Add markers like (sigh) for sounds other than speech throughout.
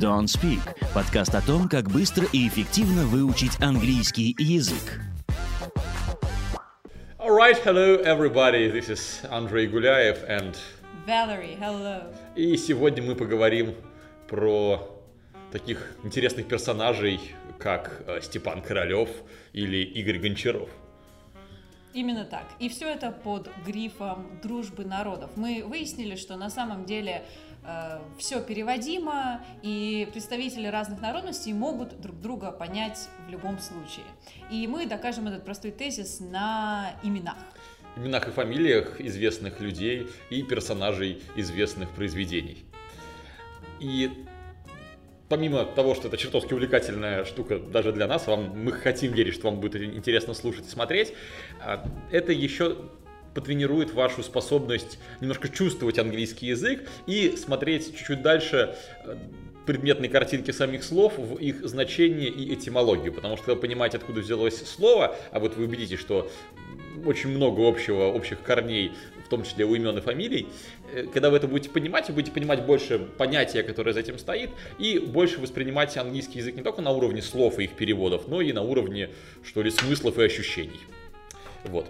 Don't Speak – подкаст о том, как быстро и эффективно выучить английский язык. All right, hello everybody. This is Andrei Гуляев and Valerie, hello. и сегодня мы поговорим про таких интересных персонажей, как э, Степан Королёв или Игорь Гончаров. Именно так. И все это под грифом дружбы народов. Мы выяснили, что на самом деле все переводимо, и представители разных народностей могут друг друга понять в любом случае. И мы докажем этот простой тезис на именах. Именах и фамилиях известных людей и персонажей известных произведений. И помимо того, что это чертовски увлекательная штука даже для нас, вам, мы хотим верить, что вам будет интересно слушать и смотреть, а, это еще потренирует вашу способность немножко чувствовать английский язык и смотреть чуть-чуть дальше э, предметные картинки самих слов в их значение и этимологию, потому что понимаете, откуда взялось слово, а вот вы убедитесь, что очень много общего, общих корней, том числе у имен и фамилий, э, когда вы это будете понимать, вы будете понимать больше понятия, которое за этим стоит, и больше воспринимать английский язык не только на уровне слов и их переводов, но и на уровне, что ли, смыслов и ощущений. Вот.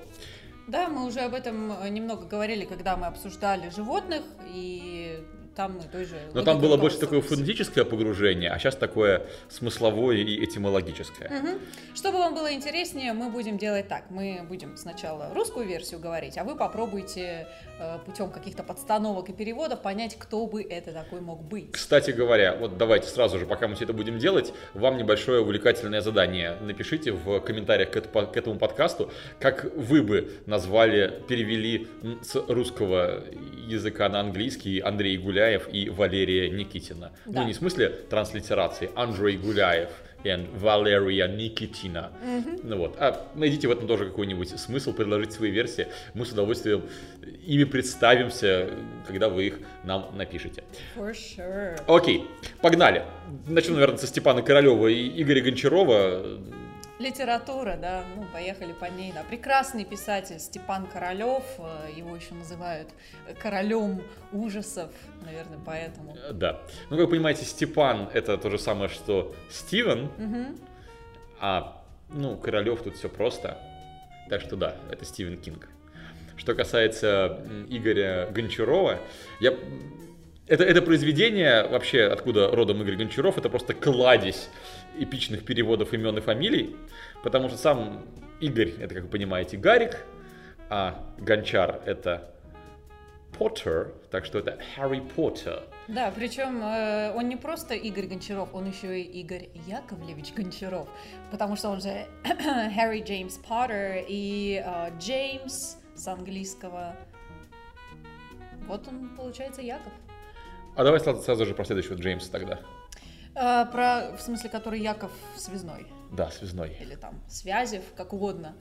Да, мы уже об этом э, немного говорили, когда мы обсуждали животных, и там мы тоже... Но там было больше такое фонетическое погружение, а сейчас такое смысловое и этимологическое. Угу. Чтобы вам было интереснее, мы будем делать так. Мы будем сначала русскую версию говорить, а вы попробуйте э, путем каких-то подстановок и переводов понять, кто бы это такой мог быть. Кстати говоря, вот давайте сразу же, пока мы все это будем делать, вам небольшое увлекательное задание. Напишите в комментариях к этому подкасту, как вы бы назвали, перевели с русского языка на английский Андрей Гуляй Гуляев и Валерия Никитина. Ну, да. Ну, не в смысле транслитерации, Андрей Гуляев и Валерия Никитина. Mm-hmm. Ну вот. А найдите в этом тоже какой-нибудь смысл, предложить свои версии. Мы с удовольствием ими представимся, когда вы их нам напишите. For sure. Окей, погнали. Начну, наверное, со Степана Королева и Игоря Гончарова. Литература, да, ну, поехали по ней, да. Прекрасный писатель Степан Королев, э, его еще называют королем ужасов, наверное, поэтому. Э, да. Ну, как вы понимаете, Степан это то же самое, что Стивен, угу. а, ну, Королев тут все просто. Так что да, это Стивен Кинг. Что касается Игоря Гончарова, я это, это произведение, вообще откуда родом Игорь Гончаров, это просто кладезь эпичных переводов имен и фамилий, потому что сам Игорь, это, как вы понимаете, Гарик, а Гончар это Поттер, так что это Харри Поттер. Да, причем э, он не просто Игорь Гончаров, он еще и Игорь Яковлевич Гончаров, потому что он же Харри Джеймс Поттер и э, Джеймс с английского. Вот он, получается, Яков. А давай сразу же про следующего Джеймса тогда. А, про, в смысле, который Яков Связной. Да, Связной. Или там Связев, как угодно.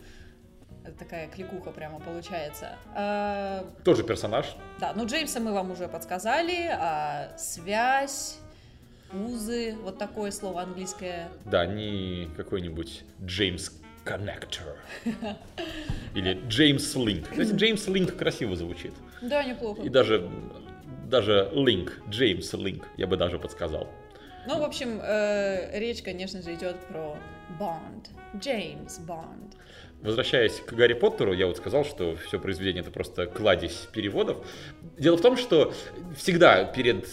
Это такая кликуха прямо получается. А, Тоже персонаж. Да, ну Джеймса мы вам уже подсказали, а связь, узы, вот такое слово английское. Да, не какой-нибудь Джеймс Connector. Или Джеймс Линк. Кстати, Джеймс Линк красиво звучит. Да, неплохо. И даже даже Линк, Джеймс Линк, я бы даже подсказал. Ну, в общем, э, речь, конечно же, идет про Бонд, Джеймс Бонд. Возвращаясь к Гарри Поттеру, я вот сказал, что все произведение это просто кладезь переводов. Дело в том, что всегда перед,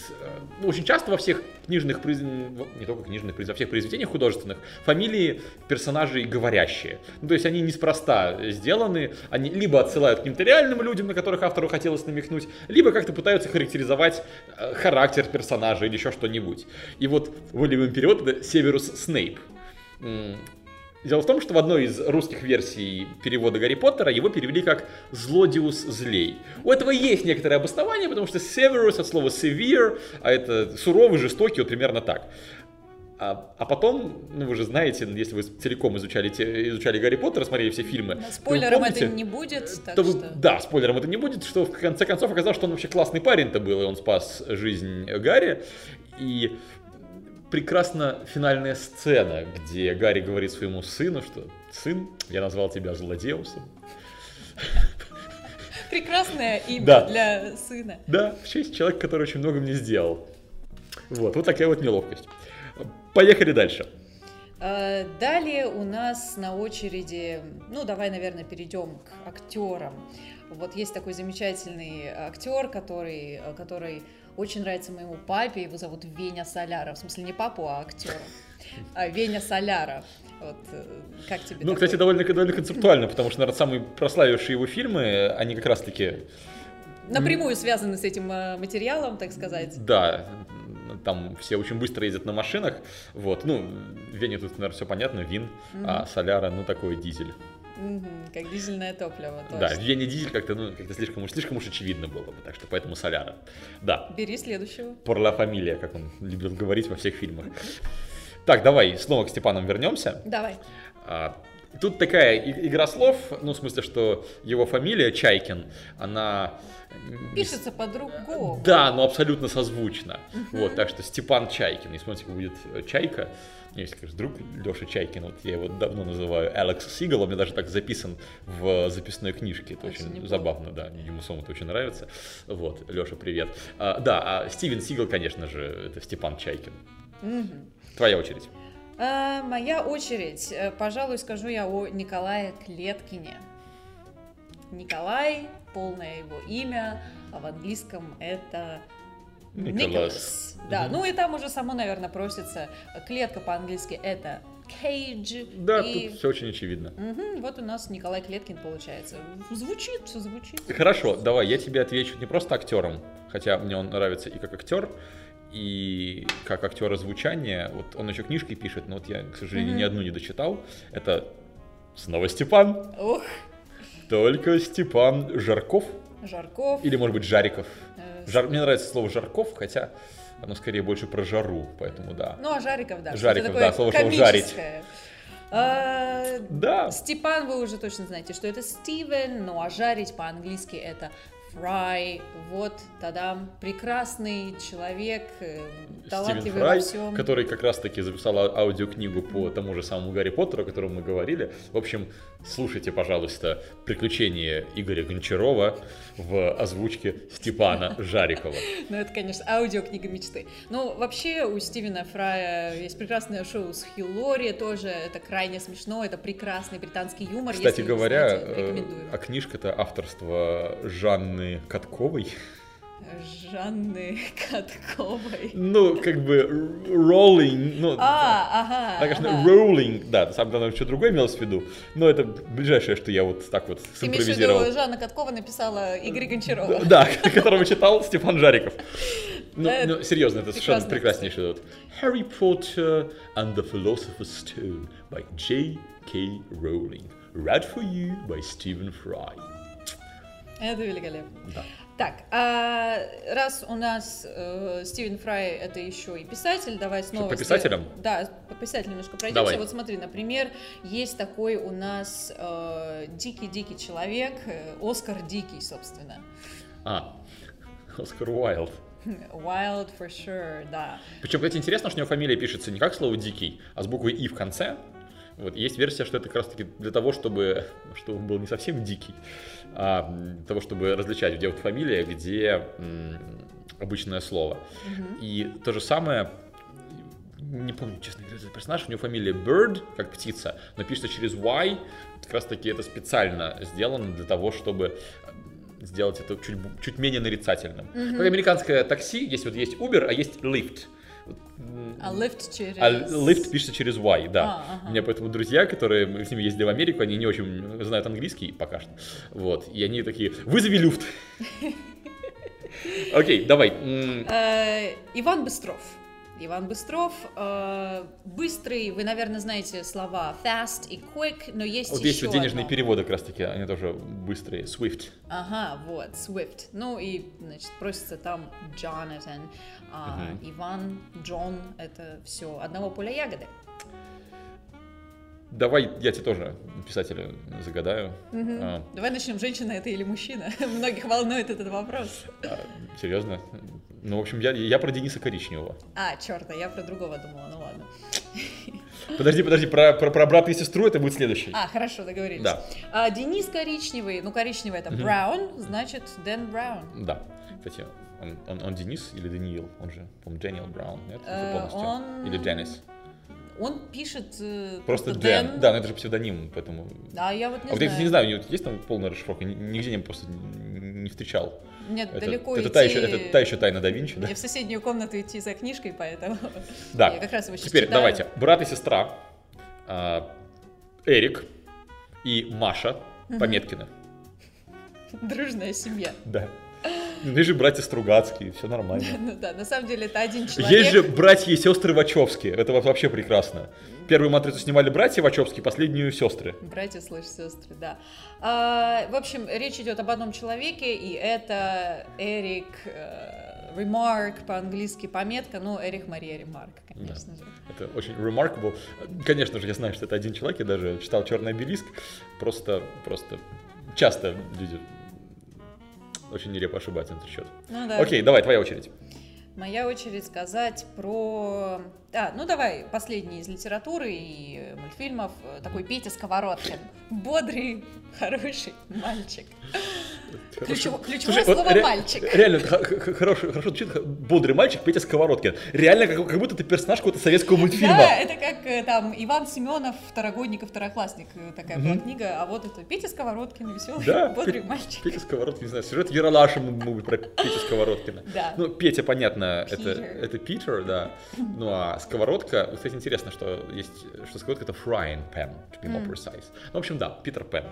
ну, очень часто во всех книжных, не только книжных, во всех произведениях художественных фамилии персонажей говорящие. Ну, то есть они неспроста сделаны, они либо отсылают к каким-то реальным людям, на которых автору хотелось намекнуть, либо как-то пытаются характеризовать э, характер персонажа или еще что-нибудь. И вот волевым перевод это Северус Снейп Дело в том, что в одной из русских версий перевода Гарри Поттера его перевели как «Злодиус злей». У этого есть некоторое обоснование, потому что Severus от слова severe, а это суровый, жестокий, вот примерно так. А, а потом, ну вы же знаете, если вы целиком изучали, те, изучали Гарри Поттера, смотрели все фильмы. Да, спойлером помните, это не будет. Так то что... да, спойлером это не будет, что в конце концов оказалось, что он вообще классный парень-то был, и он спас жизнь Гарри. И прекрасна финальная сцена, где Гарри говорит своему сыну, что «Сын, я назвал тебя Злодеусом». Прекрасное имя да. для сына. Да, в честь человека, который очень много мне сделал. Вот, вот такая вот неловкость. Поехали дальше. Э, Далее у нас на очереди, ну давай, наверное, перейдем к актерам. Вот есть такой замечательный актер, который, который очень нравится моему папе, его зовут Веня Соляра, в смысле не папу, а актера. А, Веня Соляра. Вот э, как тебе Ну, такой? кстати, довольно, довольно концептуально, потому что, наверное, самые прославившие его фильмы, они как раз-таки, Напрямую связаны с этим э, материалом, так сказать. да, там все очень быстро ездят на машинах, вот, ну, Вене тут, наверное, все понятно, Вин, а Соляра, ну, такой дизель. Как дизельное топливо. Да, точно. Вене дизель как-то, ну, как-то слишком уж, слишком уж очевидно было бы, так что поэтому Соляра. Да, Бери следующего. Порла фамилия, как он любил говорить во всех фильмах. Так, давай снова к Степанам вернемся. Давай. Тут такая и- игра слов, ну, в смысле, что его фамилия Чайкин, она... Пишется по-другому. Да, но абсолютно созвучно. Вот, так что Степан Чайкин. Если смотрите, будет э, Чайка, если, конечно, друг Леша Чайкин, вот я его давно называю Алекс Сигал, он мне даже так записан в записной книжке. Это Очень очень, забавно, да, ему самому это очень нравится. Вот, Леша, привет. А, да, а Стивен Сигал, конечно же, это Степан Чайкин. Мгм. Твоя очередь. А, моя очередь. Э, Пожалуй, скажу я о Николае Клеткине. Николай, полное его имя, а в английском это Николас. Николас. Да, Мгм. ну и там уже само, наверное, просится. Клетка по-английски это cage. Да, и... тут все очень очевидно. Мгм, вот у нас Николай Клеткин получается. Звучит, все звучит. Хорошо, давай, я тебе отвечу не просто актером, хотя мне он нравится и как актер, и как актер звучания. Вот он еще книжки пишет, но вот я, к сожалению, Мгм. ни одну не дочитал. Это снова Степан, Ох, только Степан Жарков, Жарков. или, может быть, Жариков. э, Жар- Мне нравится слово Жарков, хотя оно скорее больше про жару, поэтому да. Ну, а Жариков, да. Жариков, да, слово, чтобы жарить. А, Да, Степан, вы уже точно знаете, что это Стивен, ну а жарить по-английски это fry. Вот, тогда прекрасный человек, э, Стивен талантливый Фрай, во всем. который как раз-таки записал а- аудиокнигу по тому же самому Гарри Поттеру, о котором мы говорили. В общем, слушайте, пожалуйста, «Приключения Игоря Гончарова» в озвучке Степана (laughs) Жарикова. Ну, это, конечно, аудиокнига мечты. Ну, вообще, у Стивена Фрая есть прекрасное шоу с Хиллори, тоже это крайне смешно, это прекрасный британский юмор. Кстати говоря, э, а книжка-то авторства Жанны Катковой. Жанны Катковой. Ну, как бы Роллинг, ну, А, ага. да, конечно, ага. Роллинг, да, самом деле что другое имелось в виду, но это ближайшее, что я вот так вот Ты симпровизировал. виду, Жанна Каткова написала Игорь Гончарова. (laughs) Да, которого читал Степан Жариков. (laughs) Ну, ну, серьезно, это совершенно прекраснейший вот. Harry Potter and the Philosopher's Stone by J.K. Rowling. Read for you by Stephen Fry. Это великолепно. Да. Так, а раз у нас э, Стивен Фрай это еще и писатель, давай снова... по с- писателям? Да, по писателям немножко пройдемся. Давай. Вот смотри, например, есть такой у нас э, дикий-дикий человек, э, Оскар Дикий, собственно. А, Оскар Уайлд. (laughs) Wild for sure, да. Причем, кстати, интересно, что у него фамилия пишется не как слово «дикий», а с буквой «и» в конце. Вот, есть версия, что это как раз-таки для того, чтобы, чтобы он был не совсем дикий, а для того, чтобы различать, где вот фамилия, где м, обычное слово. И то же самое, не помню, честно говоря, этот персонаж, у него фамилия Bird, как птица, но пишется через Y, как раз таки это специально сделано для того, чтобы сделать это чуть, чуть менее нарицательным. Как американское такси, есть вот есть Uber, а есть Lyft. М, А лифт через... а Lyft пишется через Y, да. А, ага. У меня поэтому друзья, которые мы с ними ездили в Америку, они не очень знают английский пока что. Вот. И они такие, вызови люфт. (laughs) Окей, давай. Э, Иван Быстров. Иван Быстров э, быстрый, вы, наверное, знаете слова fast и quick, но есть Вот еще есть денежные одно. переводы как раз таки, они тоже быстрые. Swift. Ага, вот, Swift. Ну и, значит, просится там Jonathan, а Мгм. Иван, Джон, это все одного поля ягоды. Давай я тебе тоже писателя загадаю. Мгм. А, Давай начнем, женщина это или мужчина? (laughs) Многих волнует этот вопрос. а, серьезно? Ну, в общем, я, я про Дениса Коричневого. А, черт, а я про другого думала, ну ладно. (laughs) Подожди, подожди, про, про, про брата и сестру это будет следующий. А, хорошо, договорились. Да. А, Денис Коричневый, ну коричневый это. Браун, значит Дэн Браун. Да. Кстати, он, он- он Денис или Даниил? Он же, по-моему, Дэниел Браун, нет? Э, полностью. он- Или Денис. Он пишет э, Просто Дэн. Дэн. Да, но это же псевдоним, поэтому... А я вот не а вот я, знаю. кстати, не знаю, у него есть там полная расшифровка? Ни- Нигде не просто не встречал. Нет, Это, далеко это идти. та еще, это та еще тайна да Винчи, да? Мне в соседнюю комнату идти за книжкой, поэтому Да. (laughs) я как раз его Теперь читаю. давайте. Брат и сестра, а, Эрик и Маша Пометкины. Дружная семья. Да. Ну, есть же братья Стругацкие, все нормально. (laughs) Ну да, на самом деле это один человек. Есть же братья и сестры Вачовски. Это вообще прекрасно. Первую матрицу снимали братья Вачовски, последнюю сестры. Братья слышь сестры, да. А, в общем, речь идет об одном человеке, и это Эрик э, Ремарк, по-английски пометка, ну, Эрик Мария Ремарк, конечно же. Это очень remarkable. Конечно же, я знаю, что это один человек, я даже читал «Черный обелиск». Просто, просто часто люди очень нелепо ошибаются на этот счет. Ну да. Окей, давай, твоя очередь. Моя очередь сказать про... А, ну давай, последний из литературы и мультфильмов. э, Такой Петя Сковородкин. Бодрый, (laughs) хороший мальчик. Ключево- ключевое Слушай, вот слово ре- «мальчик». Реально, х- х- хороший, хорошо звучит, бодрый мальчик Петя Сковородкин. Реально, как, как будто ты персонаж какого-то советского мультфильма. Да, это как э, там Иван Семенов, второгодник и второклассник. э, Такая была книга. А вот это Петя Сковородкин, веселый, Да, бодрый Пе- мальчик. Петя Сковородкин, не знаю, сюжет Ералаша мог быть про Петю Сковородкина. Да. Ну, Петя, понятно, это, Питер. это Питер, да. Ну, а сковородка, кстати, интересно, что есть, что сковородка это frying pan, to be more precise. Ну, в общем, да, Питер Пен.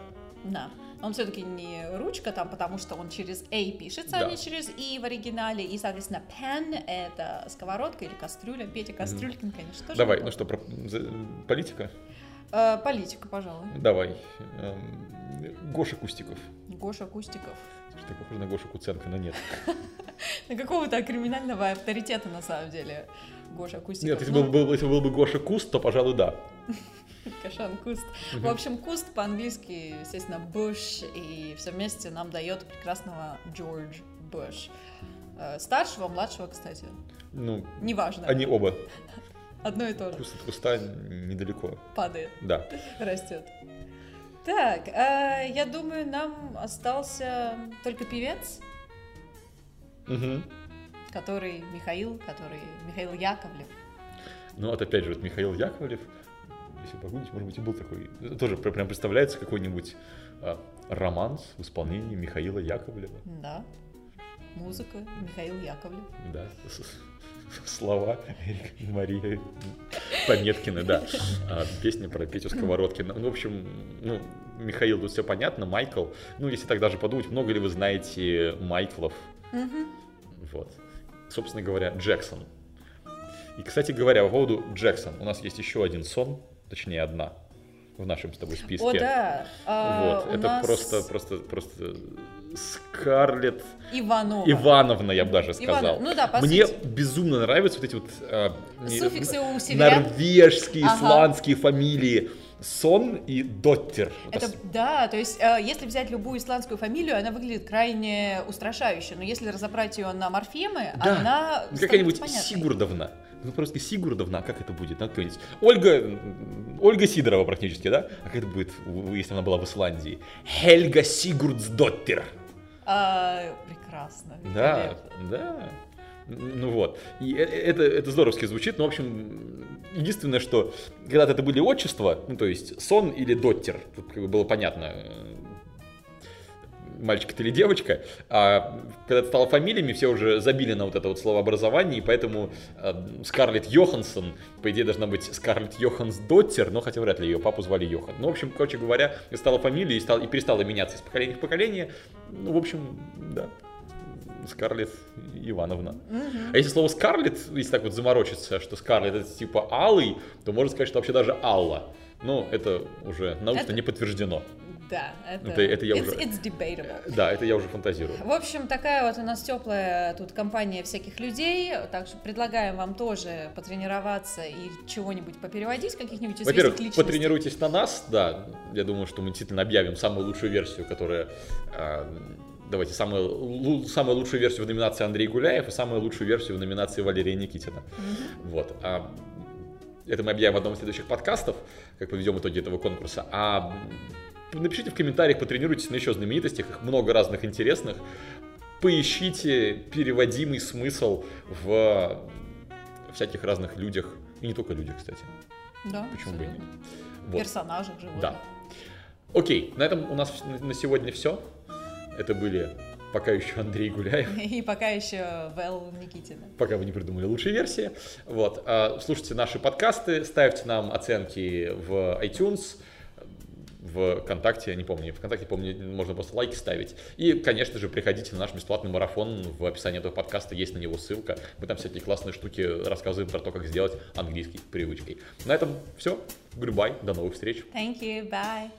Да. Он все-таки не ручка там, потому что он через A пишется, Да. а не через И в оригинале. И, соответственно, pen — это сковородка или кастрюля. Петя Кастрюлькин, конечно, тоже. Давай, ну что, про политика? Э, политика, пожалуй. Давай. Эм, Гоша Кустиков. Гоша Кустиков. Что ты похож на Гошу Куценко, но нет. (laughs) На какого-то криминального авторитета, на самом деле, Гоша Кустиков. Нет, если Ну, был, был- если был бы Гоша Куст, то, пожалуй, да. (laughs) Кашан Куст. В общем, Куст по-английски, естественно, Буш, и все вместе нам дает прекрасного Джордж Буш. Э, Старшего, младшего, кстати. Ну, Неважно. они оба. (laughs) Одно и то же. Куст от куста недалеко. Падает, Да. (laughs) растет. Так, э, я думаю, нам остался только певец, Мгм. Который Михаил, который Михаил Яковлев. Ну, вот опять же, вот Михаил Яковлев, если погуглить, может быть, и был такой, тоже пр- прям представляется какой-нибудь а, романс в исполнении Михаила Яковлева. Да. Музыка Михаил Яковлев. Да, слова Эрика Мария Пометкины, да. А, Песня про Петю Сковородкина. Ну, в общем, ну, Михаил, тут все понятно, Майкл. Ну, если так даже подумать, много ли вы знаете Майклов? Мгм. Вот. Собственно говоря, Джексон. И, кстати говоря, по поводу Джексон, у нас есть еще один сон, точнее одна, в нашем с тобой списке. О, да. А, Вот, это нас просто, просто, просто Скарлетт Иванова. Ивановна, я бы даже сказал. Иванов- Ну да, по Мне сути. безумно нравятся вот эти вот а, Суффиксы у северян. норвежские, Ага. исландские фамилии. Сон и Доттер. Это, да, то есть, э, если взять любую исландскую фамилию, она выглядит крайне устрашающе, но если разобрать ее на морфемы, Да. она Какая-нибудь. Сигурдовна. Ну, просто Сигурдовна, а как это будет? Надо какой-нибудь- Ольга, Ольга Сидорова практически, да? А как это будет, если она была в Исландии? Хельга Сигурдсдоттер. А, прекрасно. Да, да. Ну вот. И э- это, это здоровски звучит, но, в общем, единственное, что когда-то это были отчества, ну, то есть сон или доттер, тут как бы было понятно, э, мальчик это или девочка, а когда это стало фамилиями, все уже забили на вот это вот словообразование, и поэтому э, Скарлетт Йоханссон, по идее, должна быть Скарлетт Йоханс Доттер, но хотя вряд ли ее папу звали Йохан. Ну, в общем, короче говоря, стала фамилией и, стала, и перестала меняться из поколения в поколение. Ну, в общем, да, Скарлетт Ивановна. Мгм. А если слово Скарлетт, если так вот заморочиться, что Скарлетт это типа Алый, то можно сказать, что вообще даже Алла. Ну, это уже научно Это- не подтверждено. Да, это, Это- это я it's, уже- it's debatable. Да, это я уже фантазирую. В общем, такая вот у нас теплая тут компания всяких людей, так что предлагаем вам тоже потренироваться и чего-нибудь попереводить, каких-нибудь известных Во-первых, личностей. потренируйтесь на нас, да. Я думаю, что мы действительно объявим самую лучшую версию, которая... а, давайте, самую, лу- самую лучшую версию в номинации Андрей Гуляев и самую лучшую версию в номинации Валерия Никитина. Вот. а, это мы объявим в одном из следующих подкастов, как подведем итоги этого конкурса. А напишите в комментариях, потренируйтесь на еще знаменитостях, их много разных интересных. Поищите переводимый смысл в всяких разных людях. И не только людях, кстати. Да, Почему бы и нет? Вот. Персонажах животных. Да. Окей, на этом у нас на сегодня все. Это были пока еще Андрей Гуляев. (laughs) И пока еще Вэл Никитина. пока вы не придумали лучшие версии. Вот. а, Слушайте наши подкасты, ставьте нам оценки в iTunes, ВКонтакте, я не помню, ВКонтакте, помню, можно просто лайки ставить. И, конечно же, приходите на наш бесплатный марафон, в описании этого подкаста есть на него ссылка. Мы там всякие классные штуки рассказываем про то, как сделать английский привычкой. На этом все. Goodbye, до новых встреч. Thank you, bye.